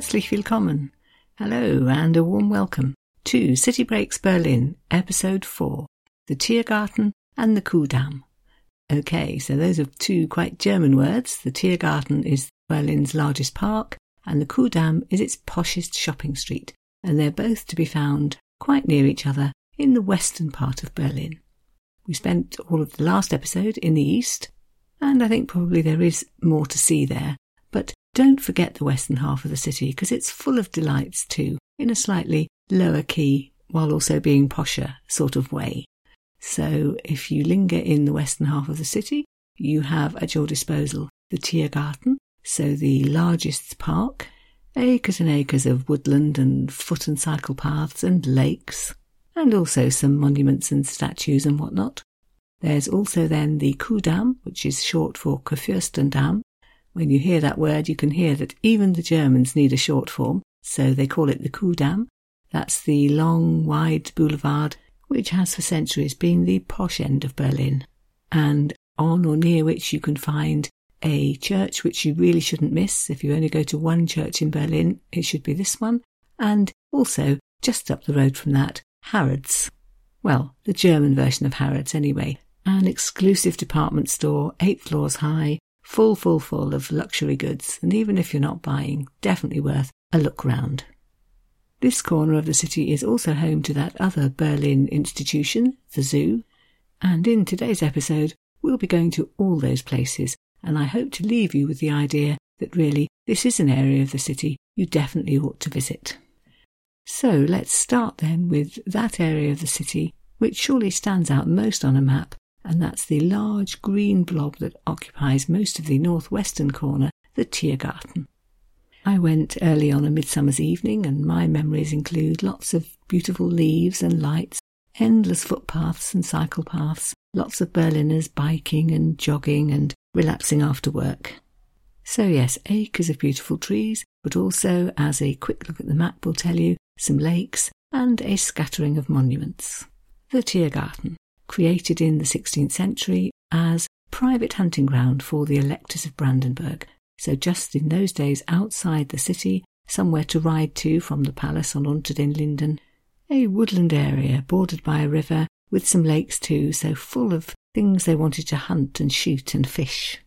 herzlich willkommen. Hello and a warm welcome to City Breaks Berlin, Episode 4 The Tiergarten and the Kudamm. Okay, so those are two quite German words. The Tiergarten is Berlin's largest park, and the Kudamm is its poshest shopping street, and they're both to be found quite near each other in the western part of Berlin. We spent all of the last episode in the east, and I think probably there is more to see there. But don't forget the western half of the city because it's full of delights too, in a slightly lower key while also being posher sort of way. So if you linger in the western half of the city, you have at your disposal the Tiergarten, so the largest park, acres and acres of woodland and foot and cycle paths and lakes, and also some monuments and statues and whatnot. There's also then the Kudamm, which is short for Kurfürstendamm. When you hear that word, you can hear that even the Germans need a short form, so they call it the Kudamm. That's the long, wide boulevard which has for centuries been the posh end of Berlin, and on or near which you can find a church which you really shouldn't miss. If you only go to one church in Berlin, it should be this one, and also just up the road from that, Harrods. Well, the German version of Harrods anyway, an exclusive department store, eight floors high, full, full, full of luxury goods, and even if you're not buying, definitely worth a look round. This corner of the city is also home to that other Berlin institution, the zoo, and in today's episode, we'll be going to all those places, and I hope to leave you with the idea that really this is an area of the city you definitely ought to visit. So let's start then with that area of the city which surely stands out most on a map and that's the large green blob that occupies most of the northwestern corner, the Tiergarten. I went early on a midsummer's evening, and my memories include lots of beautiful leaves and lights, endless footpaths and cycle paths, lots of Berliners biking and jogging and relapsing after work. So, yes, acres of beautiful trees, but also, as a quick look at the map will tell you, some lakes and a scattering of monuments. The Tiergarten, created in the 16th century as private hunting ground for the electors of Brandenburg. So just in those days outside the city, somewhere to ride to from the palace on Unter den Linden, a woodland area bordered by a river with some lakes too, so full of things they wanted to hunt and shoot and fish.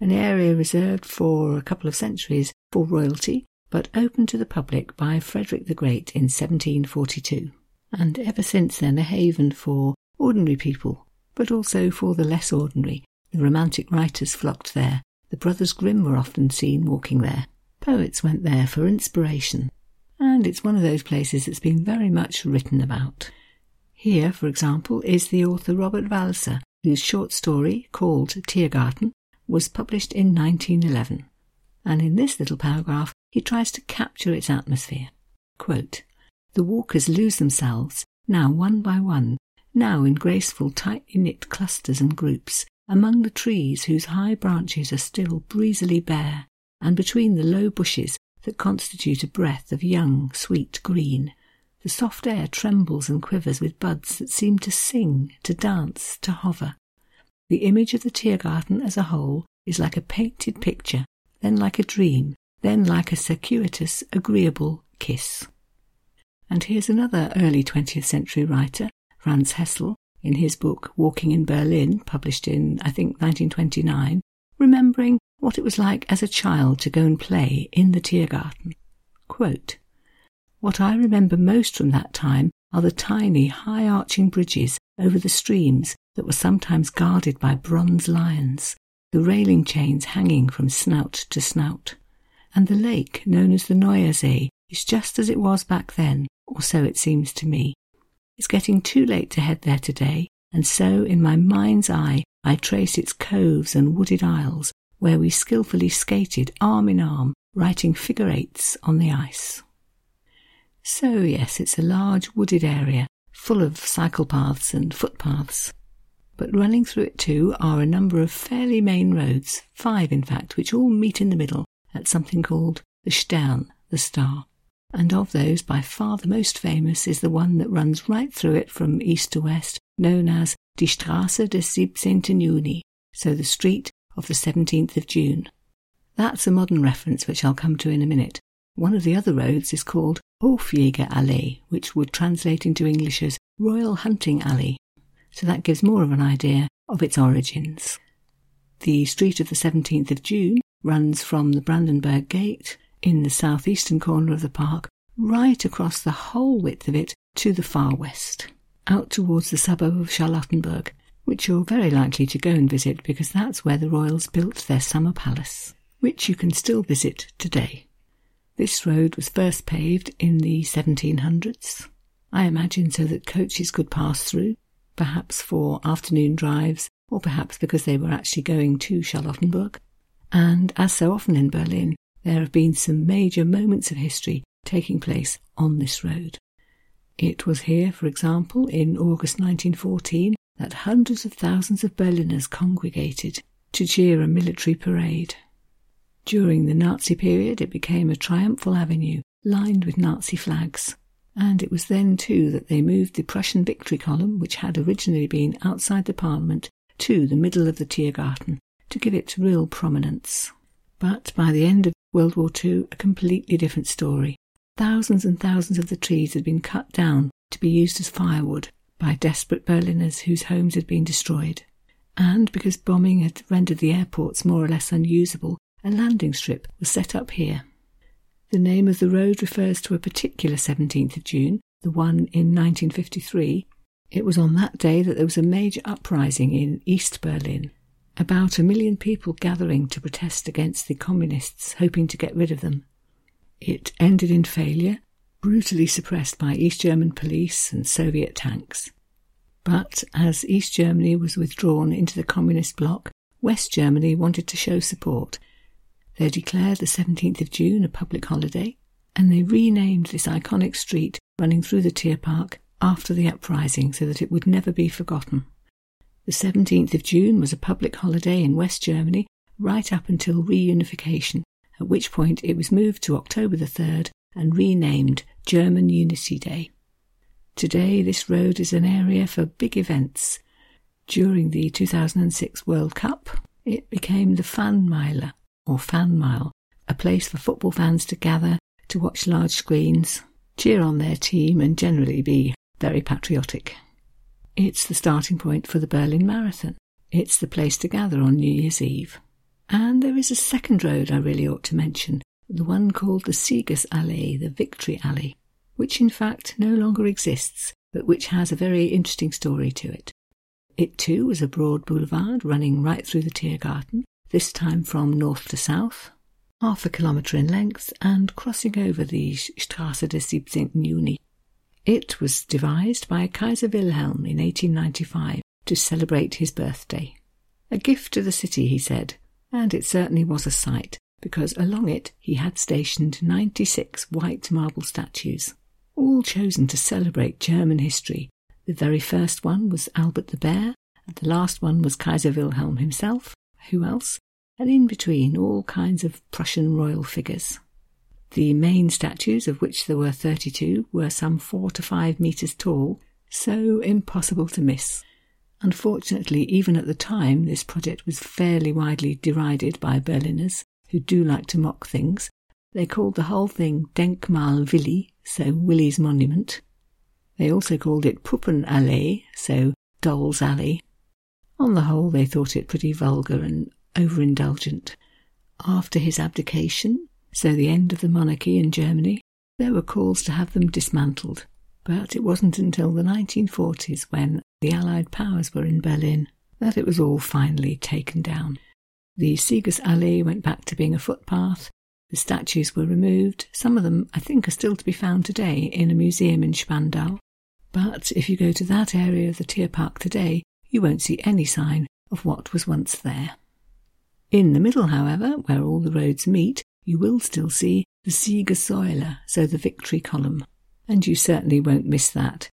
An area reserved for a couple of centuries for royalty, but opened to the public by Frederick the Great in 1742, and ever since then a haven for ordinary people, but also for the less ordinary. The romantic writers flocked there. The brothers Grimm were often seen walking there. Poets went there for inspiration. And it's one of those places that's been very much written about. Here, for example, is the author Robert Walser, whose short story, called Tiergarten, was published in 1911. And in this little paragraph, he tries to capture its atmosphere. Quote, the walkers lose themselves, now one by one, now in graceful, tightly knit clusters and groups, among the trees whose high branches are still breezily bare, and between the low bushes that constitute a breath of young, sweet green. The soft air trembles and quivers with buds that seem to sing, to dance, to hover. The image of the Tiergarten as a whole is like a painted picture, then like a dream, then like a circuitous, agreeable kiss. And here's another early 20th century writer Franz Hessel, in his book Walking in Berlin, published in, I think, 1929, remembering what it was like as a child to go and play in the Tiergarten. Quote, what I remember most from that time are the tiny, high arching bridges over the streams that were sometimes guarded by bronze lions, the railing chains hanging from snout to snout. And the lake, known as the Neuer See, is just as it was back then, or so it seems to me. It's getting too late to head there today, and so in my mind's eye I trace its coves and wooded isles where we skilfully skated arm in arm, writing figure eights on the ice. So, yes, it's a large wooded area full of cycle paths and footpaths. But running through it too are a number of fairly main roads, five in fact, which all meet in the middle at something called the Stern, the star and of those by far the most famous is the one that runs right through it from east to west, known as Die Straße des 17. Juni, so the street of the 17th of June. That's a modern reference which I'll come to in a minute, One of the other roads is called Hofjäger Allee, which would translate into English as Royal Hunting Alley. So that gives more of an idea of its origins. The Street of the 17th of June runs from the Brandenburg Gate in the southeastern corner of the park right across the whole width of it to the far west, out towards the suburb of Charlottenburg, which you're very likely to go and visit because that's where the royals built their summer palace, which you can still visit today. This road was first paved in the 1700s, I imagine so that coaches could pass through, perhaps for afternoon drives, or perhaps because they were actually going to Charlottenburg. And as so often in Berlin, there have been some major moments of history taking place on this road. It was here, for example, in August 1914, that hundreds of thousands of Berliners congregated to cheer a military parade. During the Nazi period, it became a triumphal avenue lined with Nazi flags. And it was then, too, that they moved the Prussian victory column, which had originally been outside the Parliament, to the middle of the Tiergarten to give it real prominence. But by the end of World War II, a completely different story. Thousands and thousands of the trees had been cut down to be used as firewood by desperate Berliners whose homes had been destroyed. And because bombing had rendered the airports more or less unusable, a landing strip was set up here. The name of the road refers to a particular 17th of June, the one in 1953. It was on that day that there was a major uprising in East Berlin about a million people gathering to protest against the communists, hoping to get rid of them. It ended in failure, brutally suppressed by East German police and Soviet tanks. But as East Germany was withdrawn into the communist bloc, West Germany wanted to show support. They declared the 17th of June a public holiday, and they renamed this iconic street running through the Tierpark after the uprising so that it would never be forgotten. The 17th of June was a public holiday in West Germany right up until reunification, at which point it was moved to October the 3rd and renamed German Unity Day. Today, this road is an area for big events. During the 2006 World Cup, it became the Fanmeile, or Fan Mile, a place for football fans to gather to watch large screens, cheer on their team, and generally be very patriotic. It's the starting point for the Berlin Marathon. It's the place to gather on New Year's Eve. And there is a second road I really ought to mention, the one called the Siegesallee, the Victory Alley, which in fact no longer exists, but which has a very interesting story to it. It too was a broad boulevard running right through the Tiergarten, this time from north to south, half a kilometre in length, and crossing over the Straße des 17. Juni. It was devised by Kaiser Wilhelm in 1895 to celebrate his birthday. A gift to the city, he said, and it certainly was a sight, because along it he had stationed 96 white marble statues, all chosen to celebrate German history. The very first one was Albert the Bear, and the last one was Kaiser Wilhelm himself. Who else? And in between, all kinds of Prussian royal figures. The main statues, of which there were 32, were some four to five metres tall, so impossible to miss. Unfortunately, even at the time, this project was fairly widely derided by Berliners, who do like to mock things. They called the whole thing Denkmal Willi, so Willy's Monument. They also called it Puppenallee, so Doll's Alley. On the whole, they thought it pretty vulgar and overindulgent. After his abdication, so the end of the monarchy in Germany, there were calls to have them dismantled. But it wasn't until the 1940s, when the Allied powers were in Berlin, that it was all finally taken down. The Siegesallee went back to being a footpath. The statues were removed. Some of them, I think, are still to be found today in a museum in Spandau. But if you go to that area of the Tierpark today, you won't see any sign of what was once there. In the middle, however, where all the roads meet, you will still see the Siegessäule, so the victory column, and you certainly won't miss that.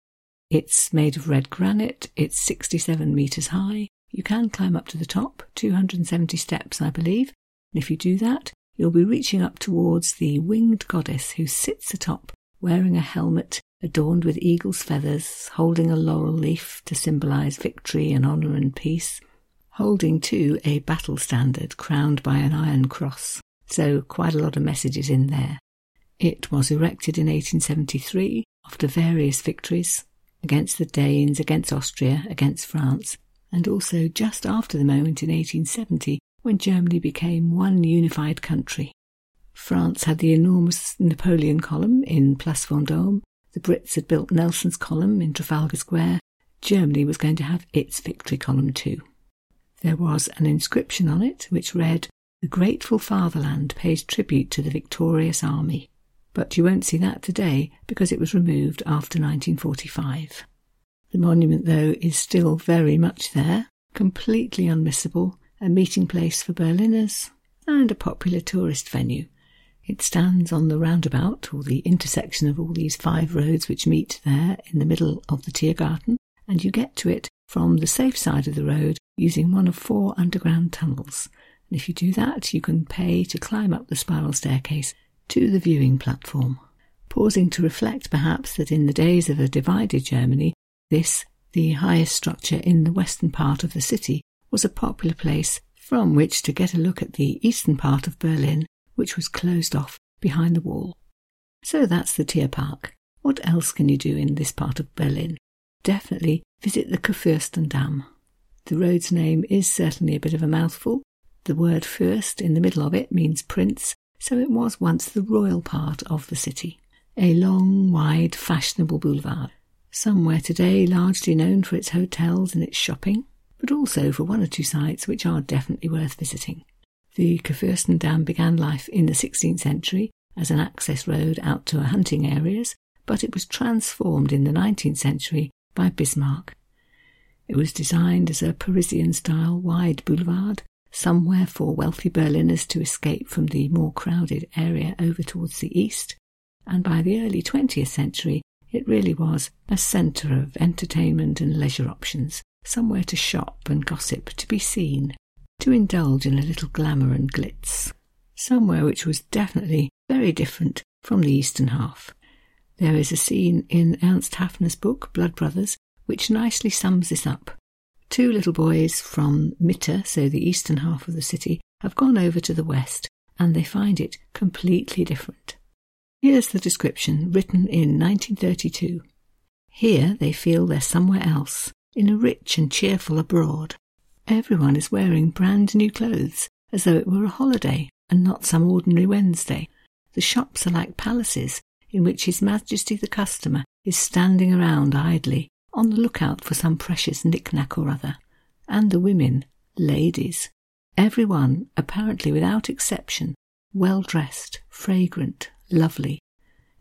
It's made of red granite, it's 67 metres high. You can climb up to the top, 270 steps, I believe, and if you do that, you'll be reaching up towards the winged goddess who sits atop, wearing a helmet adorned with eagle's feathers, holding a laurel leaf to symbolize victory and honor and peace, holding too a battle standard crowned by an iron cross. So, quite a lot of messages in there. It was erected in 1873 after various victories against the Danes, against Austria, against France, and also just after the moment in 1870 when Germany became one unified country. France had the enormous Napoleon column in Place Vendôme, the Brits had built Nelson's column in Trafalgar Square, Germany was going to have its victory column too. There was an inscription on it which read, The grateful fatherland pays tribute to the victorious army. But you won't see that today because it was removed after 1945. The monument, though, is still very much there, completely unmissable, a meeting place for Berliners, and a popular tourist venue. It stands on the roundabout, or the intersection of all these five roads which meet there in the middle of the Tiergarten, and you get to it from the safe side of the road using one of four underground tunnels. And if you do that, you can pay to climb up the spiral staircase to the viewing platform. Pausing to reflect, perhaps, that in the days of a divided Germany, this, the highest structure in the western part of the city, was a popular place from which to get a look at the eastern part of Berlin, which was closed off behind the wall. So that's the Tierpark. What else can you do in this part of Berlin? Definitely visit the Kurfürstendamm. The road's name is certainly a bit of a mouthful. The word Fürst in the middle of it means prince, so it was once the royal part of the city. A long, wide, fashionable boulevard, somewhere today largely known for its hotels and its shopping, but also for one or two sites which are definitely worth visiting. The Kurfürstendamm began life in the 16th century as an access road out to hunting areas, but it was transformed in the 19th century by Bismarck. It was designed as a Parisian style wide boulevard, somewhere for wealthy Berliners to escape from the more crowded area over towards the east, and by the early 20th century it really was a centre of entertainment and leisure options, somewhere to shop and gossip, to be seen, to indulge in a little glamour and glitz, somewhere which was definitely very different from the eastern half. There is a scene in Ernst Haffner's book, Blood Brothers, which nicely sums this up. Two little boys from Mitte, so the eastern half of the city, have gone over to the west, and they find it completely different. Here's the description written in 1932. Here they feel they're somewhere else, in a rich and cheerful abroad. Everyone is wearing brand new clothes, as though it were a holiday and not some ordinary Wednesday. The shops are like palaces, in which His Majesty the customer is standing around idly, on the lookout for some precious knick-knack or other. And the women, ladies, every one, apparently without exception, well dressed, fragrant, lovely.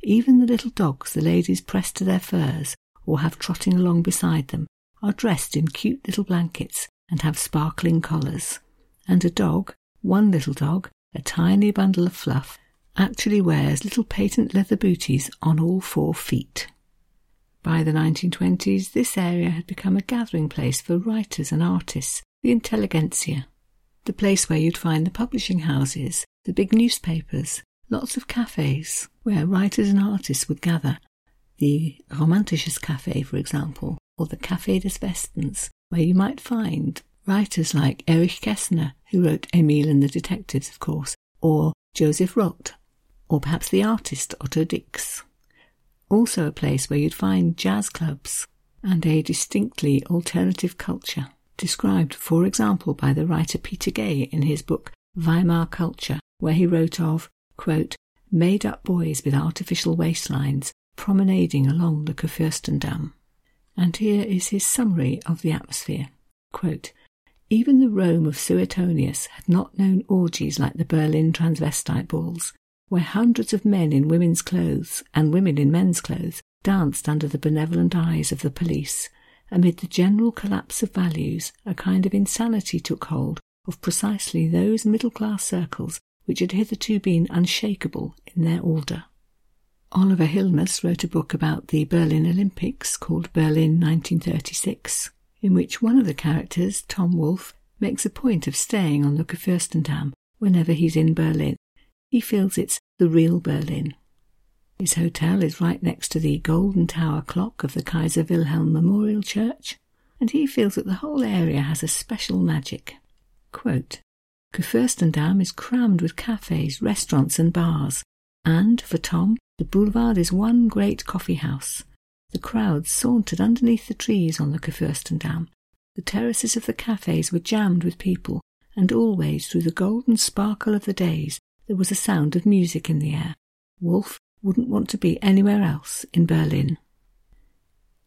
Even the little dogs the ladies press to their furs or have trotting along beside them are dressed in cute little blankets and have sparkling collars. And a dog, one little dog, a tiny bundle of fluff, actually wears little patent leather booties on all four feet. By the 1920s, this area had become a gathering place for writers and artists, the intelligentsia, the place where you'd find the publishing houses, the big newspapers, lots of cafes where writers and artists would gather. The Romantisches Café, for example, or the Café des Westens, where you might find writers like Erich Kästner, who wrote Emil and the Detectives, of course, or Joseph Roth, or perhaps the artist Otto Dix. Also a place where you'd find jazz clubs and a distinctly alternative culture, described, for example, by the writer Peter Gay in his book Weimar Culture, where he wrote of, quote, made up boys with artificial waistlines promenading along the Kurfürstendamm. And here is his summary of the atmosphere. Quote, even the Rome of Suetonius had not known orgies like the Berlin transvestite balls, where hundreds of men in women's clothes and women in men's clothes danced under the benevolent eyes of the police. Amid the general collapse of values, a kind of insanity took hold of precisely those middle class circles which had hitherto been unshakable in their order. Oliver Hilmes wrote a book about the Berlin Olympics called Berlin 1936, in which one of the characters, Tom Wolfe, makes a point of staying on the Kurfürstendamm whenever he's in Berlin he feels it's the real Berlin. His hotel is right next to the golden tower clock of the Kaiser Wilhelm Memorial Church, and he feels that the whole area has a special magic. Quote, Kurfürstendamm is crammed with cafes, restaurants, and bars, And for Tom, the boulevard is one great coffee house. The crowds sauntered underneath the trees on the Kurfürstendamm. The terraces of the cafes were jammed with people, and always through the golden sparkle of the days there was a sound of music in the air. Wolfe wouldn't want to be anywhere else in Berlin.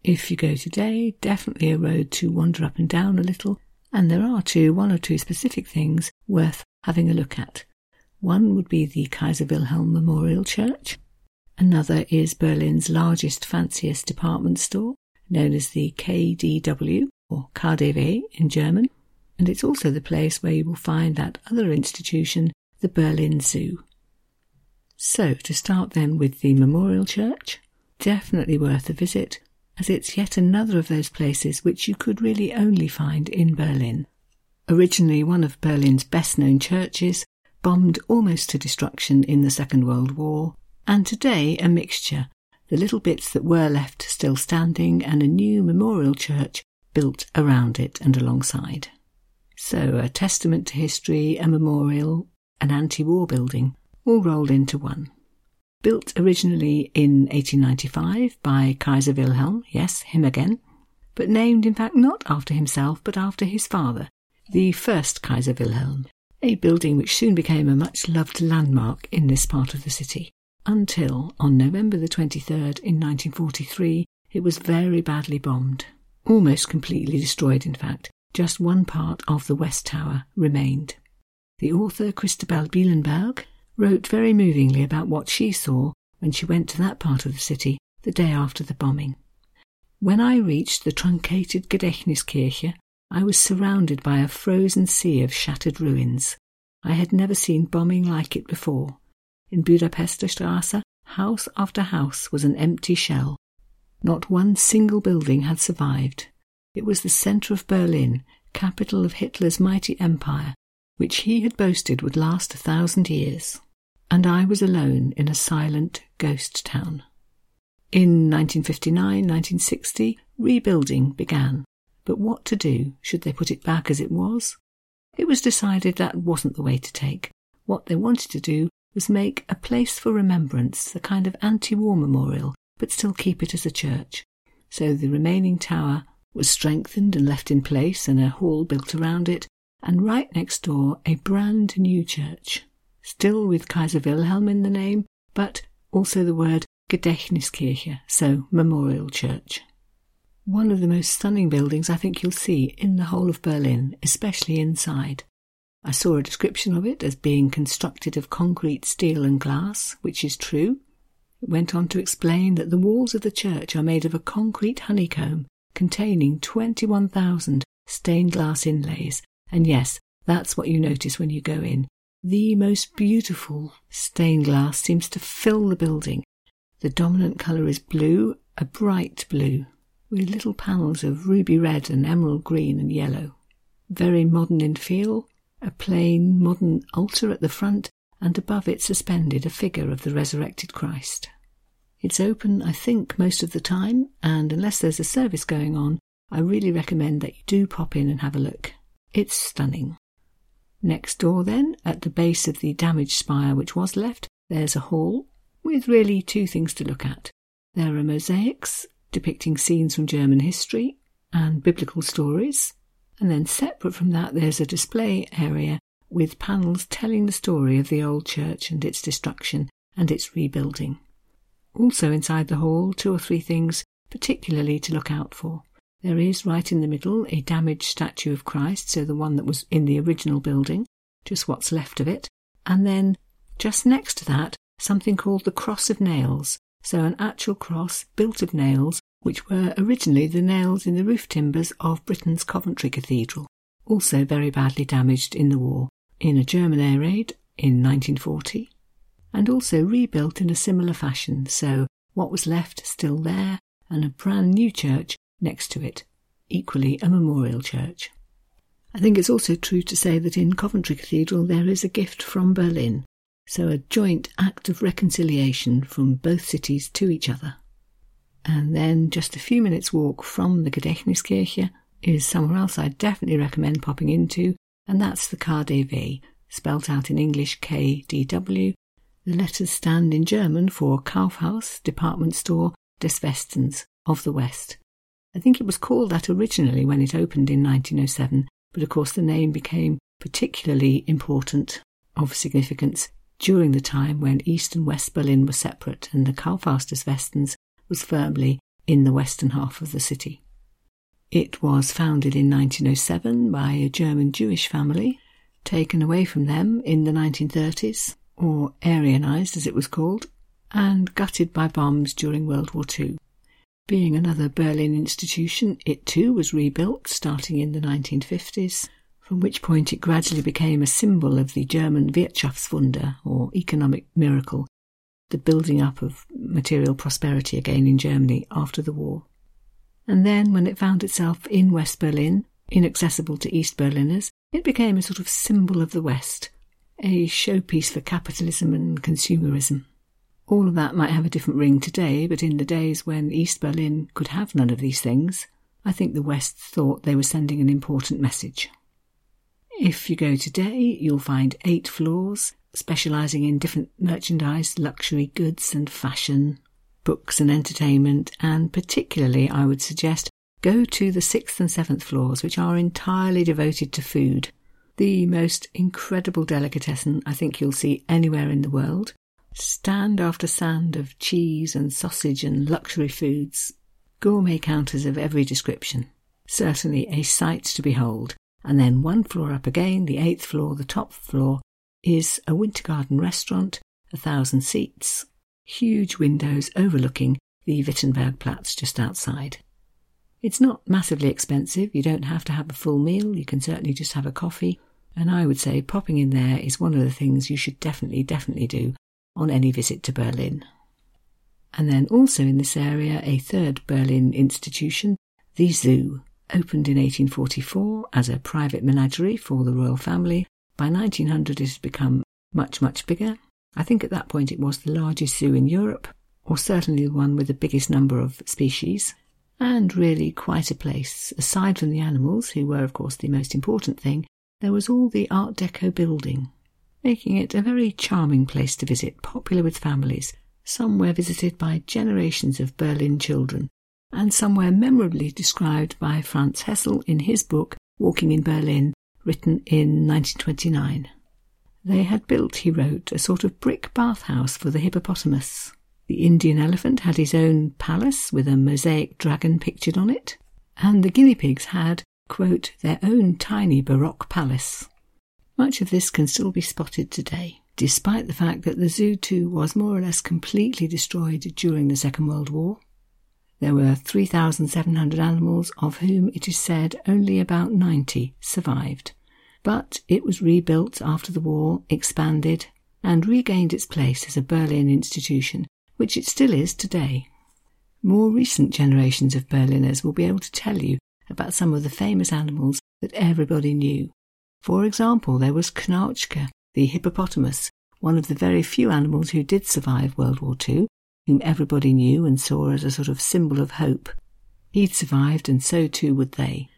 If you go today, definitely a road to wander up and down a little, and there are two, one or two specific things worth having a look at. One would be the Kaiser Wilhelm Memorial Church. Another is Berlin's largest, fanciest department store, known as the KDW, or KaDeWe in German, and it's also the place where you will find that other institution, the Berlin Zoo. So, to start then with the Memorial Church, definitely worth a visit, as it's yet another of those places which you could really only find in Berlin. Originally one of Berlin's best known churches, bombed almost to destruction in the Second World War, and today a mixture, the little bits that were left still standing, and a new memorial church built around it and alongside. So, a testament to history, a memorial, an anti war building, all rolled into one. Built originally in 1895 by Kaiser Wilhelm, yes, him again, but named in fact not after himself but after his father, the first Kaiser Wilhelm, a building which soon became a much loved landmark in this part of the city, until on November the 23rd in 1943 it was very badly bombed, almost completely destroyed in fact, just one part of the West Tower remained. The author Christabel Bielenberg wrote very movingly about what she saw when she went to that part of the city the day after the bombing. When I reached the truncated Gedächtniskirche, I was surrounded by a frozen sea of shattered ruins. I had never seen bombing like it before. In Budapester Strasse, house after house was an empty shell. Not one single building had survived. It was the centre of Berlin, capital of Hitler's mighty empire, which he had boasted would last a thousand years. And I was alone in a silent ghost town. In 1959 1960, rebuilding began. But what to do? Should they put it back as it was? It was decided that wasn't the way to take. What they wanted to do was make a place for remembrance, a kind of anti war memorial, but still keep it as a church. So the remaining tower was strengthened and left in place, and a hall built around it, and right next door a brand new church, still with Kaiser Wilhelm in the name, but also the word Gedächtniskirche, so memorial church. One of the most stunning buildings I think you'll see in the whole of Berlin, especially inside. I saw a description of it as being constructed of concrete, steel, and glass, which is true. It went on to explain that the walls of the church are made of a concrete honeycomb containing 21,000 stained glass inlays. And yes, that's what you notice when you go in. The most beautiful stained glass seems to fill the building. The dominant colour is blue, a bright blue, with little panels of ruby red and emerald green and yellow. Very modern in feel, a plain modern altar at the front, and above it suspended a figure of the resurrected Christ. It's open, I think, most of the time, and unless there's a service going on, I really recommend that you do pop in and have a look. It's stunning. Next door, then, at the base of the damaged spire which was left, there's a hall with really two things to look at. There are mosaics depicting scenes from German history and biblical stories, and then separate from that, there's a display area with panels telling the story of the old church and its destruction and its rebuilding. Also inside the hall, two or three things particularly to look out for. There is right in the middle a damaged statue of Christ, so the one that was in the original building, just what's left of it. And then just next to that, something called the Cross of Nails, so an actual cross built of nails which were originally the nails in the roof timbers of Britain's Coventry Cathedral, also very badly damaged in the war, in a German air raid in 1940, and also rebuilt in a similar fashion, so what was left still there, and a brand new church next to it, equally a memorial church. I think it's also true to say that in Coventry Cathedral there is a gift from Berlin, so a joint act of reconciliation from both cities to each other. And then just a few minutes' walk from the Gedächtniskirche is somewhere else I definitely recommend popping into, and that's the KaDeWe, spelt out in English KDW, The letters stand in German for Kaufhaus, department store, des Westens, of the West. I think it was called that originally when it opened in 1907, but of course the name became particularly important of significance during the time when East and West Berlin were separate and the Kaufhaus des Westens was firmly in the western half of the city. It was founded in 1907 by a German Jewish family, taken away from them in the 1930s, or Aryanized as it was called, and gutted by bombs during World War II. Being another Berlin institution, it too was rebuilt starting in the 1950s, from which point it gradually became a symbol of the German Wirtschaftswunder, or economic miracle, the building up of material prosperity again in Germany after the war. And then, when it found itself in West Berlin, inaccessible to East Berliners, it became a sort of symbol of the West, a showpiece for capitalism and consumerism. All of that might have a different ring today, but in the days when East Berlin could have none of these things, I think the West thought they were sending an important message. If you go today, you'll find eight floors, specialising in different merchandise, luxury goods and fashion, books and entertainment, and particularly, I would suggest, go to the sixth and seventh floors, which are entirely devoted to food. The most incredible delicatessen I think you'll see anywhere in the world, Stand after stand of cheese and sausage and luxury foods, gourmet counters of every description. Certainly a sight to behold. And then one floor up again, the eighth floor, the top floor, is a winter garden restaurant, a thousand seats, huge windows overlooking the Wittenbergplatz just outside. It's not massively expensive. You don't have to have a full meal. You can certainly just have a coffee. And I would say popping in there is one of the things you should definitely, definitely do on any visit to Berlin. And then also in this area, a third Berlin institution, the Zoo, opened in 1844 as a private menagerie for the royal family. By 1900 it had become much, much bigger. I think at that point it was the largest zoo in Europe, or certainly the one with the biggest number of species, and really quite a place. Aside from the animals, who were of course the most important thing, there was all the Art Deco building, making it a very charming place to visit, popular with families, somewhere visited by generations of Berlin children, and somewhere memorably described by Franz Hessel in his book Walking in Berlin, written in 1929. They had built, he wrote, a sort of brick bathhouse for the hippopotamus. The Indian elephant had his own palace with a mosaic dragon pictured on it, and the guinea pigs had, quote, their own tiny Baroque palace. Much of this can still be spotted today, despite the fact that the zoo too was more or less completely destroyed during the Second World War. There were 3,700 animals, of whom it is said only about 90 survived. But it was rebuilt after the war, expanded, and regained its place as a Berlin institution, which it still is today. More recent generations of Berliners will be able to tell you about some of the famous animals that everybody knew, for example, there was Knautschke, the hippopotamus, one of the very few animals who did survive World War II, whom everybody knew and saw as a sort of symbol of hope. He'd survived, and so too would they.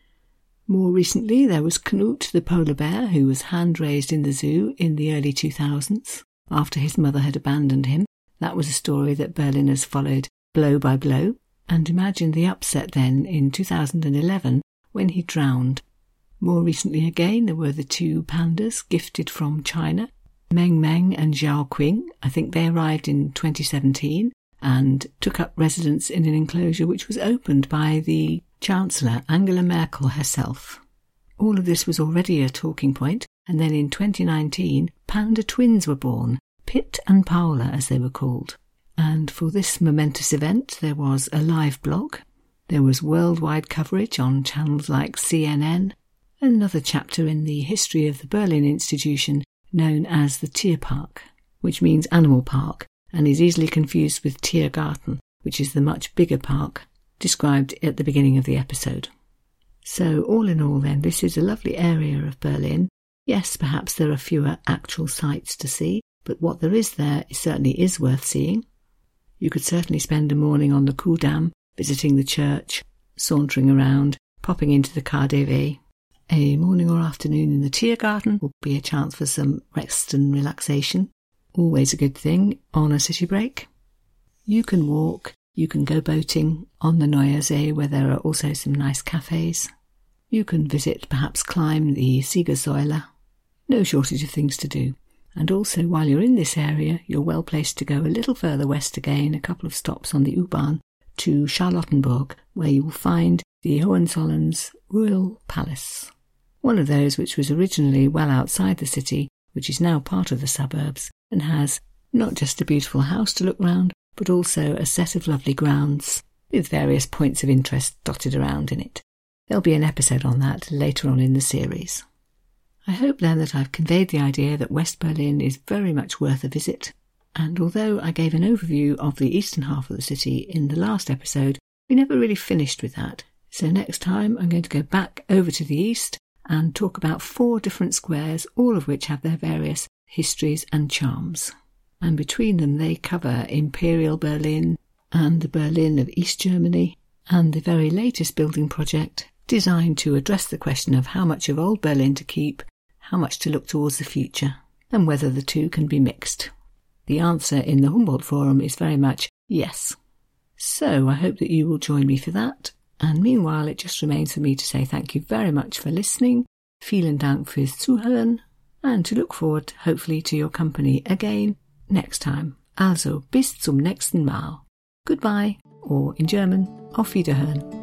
More recently, there was Knut the polar bear, who was hand raised in the zoo in the early 2000s after his mother had abandoned him. That was a story that Berliners followed blow by blow. And imagine the upset then in 2011 when he drowned more recently again, there were the two pandas gifted from China, Meng Meng and Jiao Qing. I think they arrived in 2017 and took up residence in an enclosure which was opened by the Chancellor Angela Merkel herself. All of this was already a talking point, and then in 2019, panda twins were born, Pitt and Paula as they were called. And for this momentous event, there was a live blog, there was worldwide coverage on channels like CNN, another chapter in the history of the Berlin institution known as the Tierpark, which means animal park and is easily confused with Tiergarten, which is the much bigger park described at the beginning of the episode. So, all in all, then, this is a lovely area of Berlin. Yes, perhaps there are fewer actual sights to see, but what there is there certainly is worth seeing. You could certainly spend a morning on the Kudamm, visiting the church, sauntering around, popping into the KaDeWe, a morning or afternoon in the Tiergarten will be a chance for some rest and relaxation. always a good thing on a city break. You can walk, you can go boating on the Neue See eh, where there are also some nice cafes. You can visit, perhaps climb the Siegessäule. No shortage of things to do. And also, while you're in this area, you're well placed to go a little further west again, a couple of stops on the U-Bahn, to Charlottenburg, where you will find the Hohenzollerns Royal Palace. One of those which was originally well outside the city, which is now part of the suburbs, and has not just a beautiful house to look round, but also a set of lovely grounds with various points of interest dotted around in it. There'll be an episode on that later on in the series. I hope then that I've conveyed the idea that West Berlin is very much worth a visit. And although I gave an overview of the eastern half of the city in the last episode, we never really finished with that. So next time I'm going to go back over to the east and talk about four different squares, all of which have their various histories and charms. And between them they cover Imperial Berlin and the Berlin of East Germany and the very latest building project designed to address the question of how much of old Berlin to keep how much to look towards the future, and whether the two can be mixed. The answer in the Humboldt Forum is very much yes. So I hope that you will join me for that. And meanwhile, it just remains for me to say thank you very much for listening. Vielen Dank fürs Zuhören. And to look forward, hopefully, to your company again next time. Also, bis zum nächsten Mal. Goodbye, or in German, auf Wiederhören.